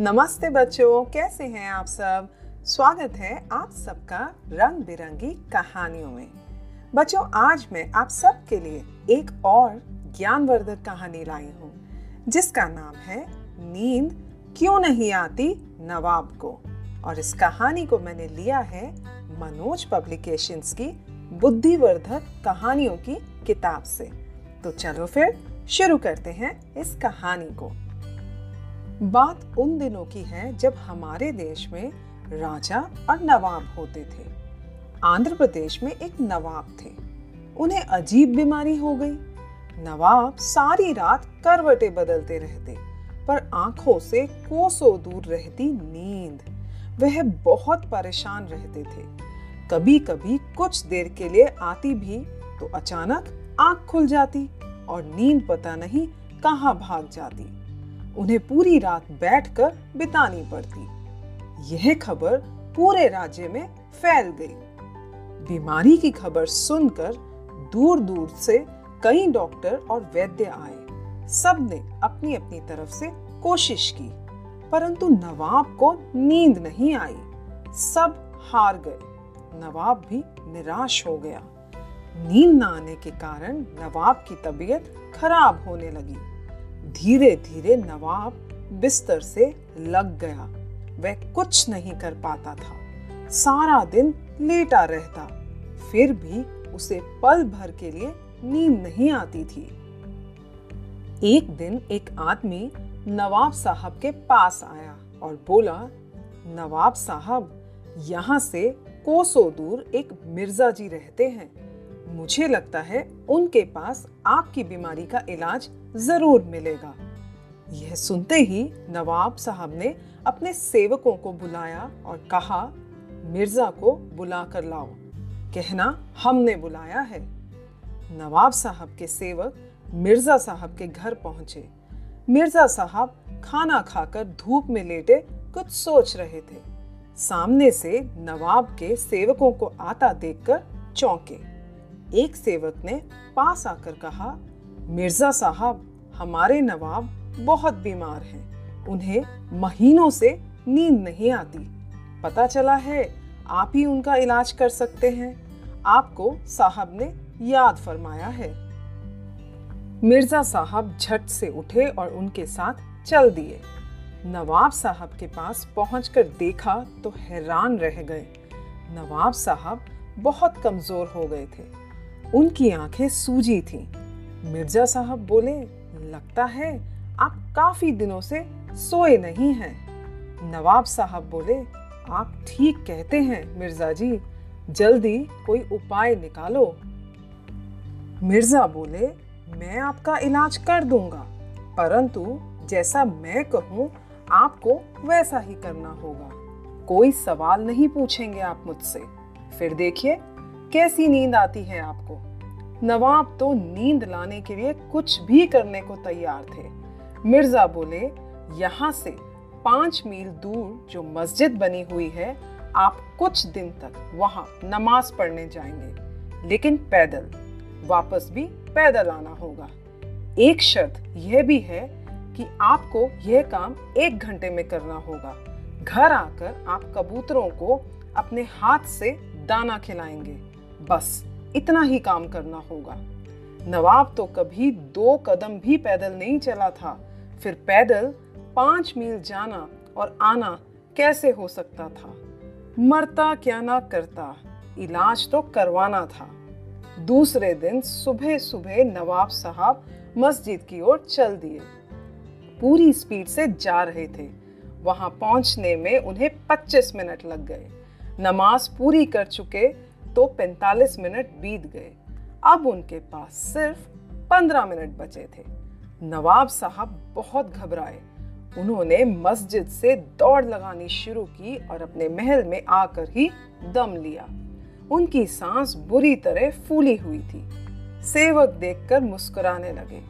नमस्ते बच्चों, कैसे हैं आप सब? स्वागत है आप सबका रंग बिरंगी कहानियों में। बच्चों, आज मैं आप सब के लिए एक और ज्ञानवर्धक कहानी लाई हूँ, जिसका नाम है नींद क्यों नहीं आती नवाब को? और इस कहानी को मैंने लिया है मनोज पब्लिकेशंस की बुद्धिवर्धक कहानियों की किताब से। तो चलो फिर शुरू करते हैं इस कहानी को। बात उन दिनों की है जब हमारे देश में राजा और नवाब होते थे। आंध्र प्रदेश में एक नवाब थे। उन्हें अजीब बीमारी हो गई। नवाब सारी रात करवटे बदलते रहते, पर आँखों से कोसों दूर रहती नींद। वह बहुत परेशान रहते थे। कभी कभी कुछ देर के लिए आती भी तो अचानक आँख खुल जाती और नींद पता नहीं कहाँ भाग जाती। उन्हें पूरी रात बैठकर बितानी पड़ती। यह खबर पूरे राज्य में फैल गई। बीमारी की खबर सुनकर दूर दूर से कई डॉक्टर और वैद्य आए। सबने अपनी अपनी तरफ़ से कोशिश की, परंतु नवाब को नींद नहीं आई। सब हार गए। नवाब भी निराश हो गया। नींद न आने के कारण नवाब की तबीयत खराब होने लगी। धीरे धीरे नवाब बिस्तर से लग गया। वह कुछ नहीं कर पाता था। सारा दिन लेटा रहता। फिर भी उसे पल भर के लिए नींद नहीं आती थी। एक दिन एक आदमी नवाब साहब के पास आया और बोला, नवाब साहब, यहाँ से कोसों दूर एक मिर्ज़ा जी रहते हैं। मुझे लगता है उनके पास आपकी बीमारी का इलाज ज़रूर मिलेगा। यह सुनते ही नवाब साहब ने अपने सेवकों को बुलाया और कहा, मिर्ज़ा को बुला कर लाओ। कहना, हमने बुलाया है। नवाब साहब के सेवक मिर्ज़ा साहब के घर पहुँचे। मिर्ज़ा साहब खाना खाकर धूप में लेटे कुछ सोच रहे थे। सामने से नवाब के सेवकों को आता देखकर चौंके। एक सेवक ने पास आकर कहा, मिर्ज़ा साहब, हमारे नवाब बहुत बीमार हैं। उन्हें महीनों से नींद नहीं आती। पता चला है, आप ही उनका इलाज कर सकते हैं। आपको साहब ने याद फरमाया है। मिर्ज़ा साहब झट से उठे और उनके साथ चल दिए। नवाब साहब के पास पहुंचकर देखा तो हैरान रह गए। नवाब साहब बहुत कमज़ोर हो गए थे। उनकी आँखें सूजी थीं। मिर्ज़ा साहब बोले, लगता है आप काफ़ी दिनों से सोए नहीं हैं। नवाब साहब बोले, आप ठीक कहते हैं, मिर्ज़ा जी। जल्दी कोई उपाय निकालो। मिर्ज़ा बोले, मैं आपका इलाज कर दूँगा, परंतु जैसा मैं कहूँ, आपको वैसा ही करना होगा। कोई सवाल नहीं पूछेंगे आप मुझसे। फिर देखिए कैसी नींद आती है आपको? नवाब तो नींद लाने के लिए कुछ भी करने को तैयार थे। मिर्ज़ा बोले, यहाँ से पाँच मील दूर जो मस्जिद बनी हुई है, आप कुछ दिन तक वहाँ नमाज़ पढ़ने जाएँगे। लेकिन पैदल, वापस भी पैदल आना होगा। एक शर्त यह भी है कि आपको यह काम एक घंटे में करना होगा। घर आकर आप कबूतरों को अपने हाथ से दाना खिलाएँगे। बस इतना ही काम करना होगा। नवाब तो कभी दो कदम भी पैदल नहीं चला था। फिर पैदल पाँच मील जाना और आना कैसे हो सकता था? मरता क्या ना करता, इलाज तो करवाना था। दूसरे दिन सुबह सुबह नवाब साहब मस्जिद की ओर चल दिए। पूरी स्पीड से जा रहे थे। वहाँ पहुँचने में उन्हें 25 मिनट लग गए। नमाज़ पूरी कर चुके तो 45 मिनट बीत गए। अब उनके पास सिर्फ़ 15 मिनट बचे थे। नवाब साहब बहुत घबराए। उन्होंने मस्जिद से दौड़ लगानी शुरू की और अपने महल में आकर ही दम लिया। उनकी सांस बुरी तरह फूली हुई थी। सेवक देखकर मुस्कुराने लगे।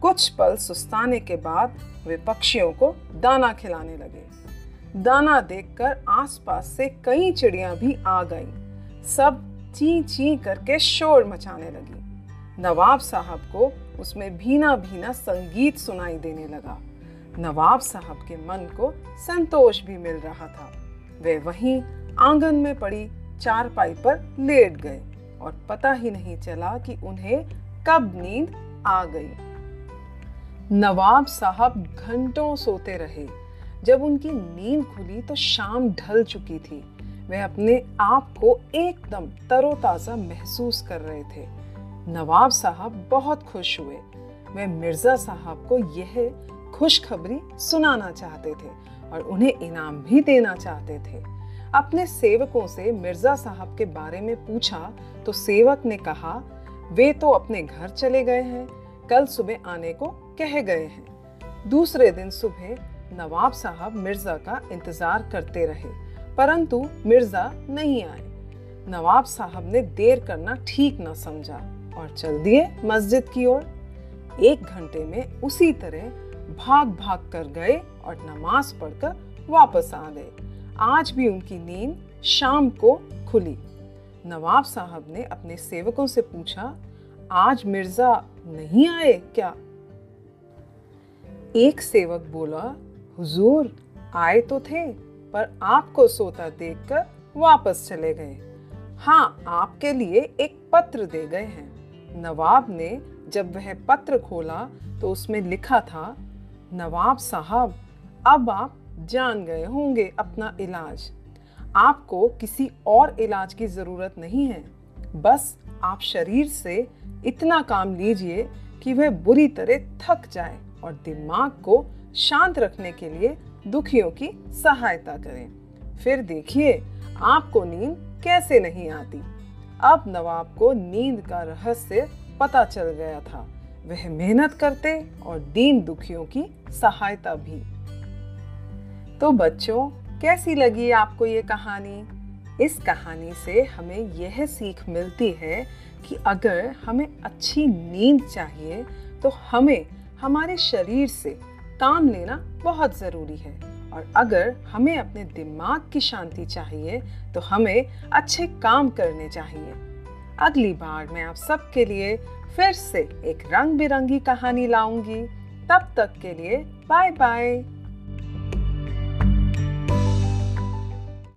कुछ पल सुस्ताने के बाद वे पक्षियों को दाना खिलाने लगे। दाना देखकर आसपास से कई चिड़िया भी आ गईं। सब ची ची करके शोर मचाने लगी। नवाब साहब को उसमें भीना भीना संगीत सुनाई देने लगा। नवाब साहब के मन को संतोष भी मिल रहा था। वे वहीं आँगन में पड़ी चारपाई पर लेट गए और पता ही नहीं चला कि उन्हें कब नींद आ गई। नवाब साहब घंटों सोते रहे। जब उनकी नींद खुली तो शाम ढल चुकी थी। वे अपने आप को एकदम तरोताजा महसूस कर रहे थे। नवाब साहब बहुत खुश हुए। वे मिर्ज़ा साहब को यह खुशखबरी सुनाना चाहते थे और उन्हें इनाम भी देना चाहते थे। अपने सेवकों से मिर्ज़ा साहब के बारे में पूछा तो सेवक ने कहा, वे तो अपने घर चले गए हैं, कल सुबह आने को कह गए हैं। दूसरे दिन सुबह नवाब साहब मिर्ज़ा का इंतज़ार करते रहे। परंतु मिर्ज़ा नहीं आए। नवाब साहब ने देर करना ठीक न समझा और चल दिए मस्जिद की ओर। एक घंटे में उसी तरह भाग भाग कर गए और नमाज़ पढ़कर वापस आ गए। आज भी उनकी नींद शाम को खुली। नवाब साहब ने अपने सेवकों से पूछा, आज मिर्ज़ा नहीं आए क्या? एक सेवक बोला, हुजूर, आए तो थे। पर आपको सोता देखकर वापस चले गए। हाँ आपके लिए एक पत्र दे गए हैं। नवाब ने जब वह पत्र खोला तो उसमें लिखा था, नवाब साहब, अब आप जान गए होंगे अपना इलाज। आपको किसी और इलाज की ज़रूरत नहीं है। बस आप शरीर से इतना काम लीजिए कि वह बुरी तरह थक जाए और दिमाग को शांत रखने के लिए दुखियों की सहायता करें। फिर देखिए, आपको नींद कैसे नहीं आती। अब नवाब को नींद का रहस्य पता चल गया था। वह मेहनत करते और दीन दुखियों की सहायता भी। तो बच्चों, कैसी लगी आपको ये कहानी? इस कहानी से हमें यह सीख मिलती है कि अगर हमें अच्छी नींद चाहिए तो हमें, हमारे शरीर से काम लेना बहुत ज़रूरी है। और अगर हमें अपने दिमाग की शांति चाहिए तो हमें अच्छे काम करने चाहिए। अगली बार मैं आप सबके लिए फिर से एक रंग बिरंगी कहानी लाऊँगी। तब तक के लिए बाय बाय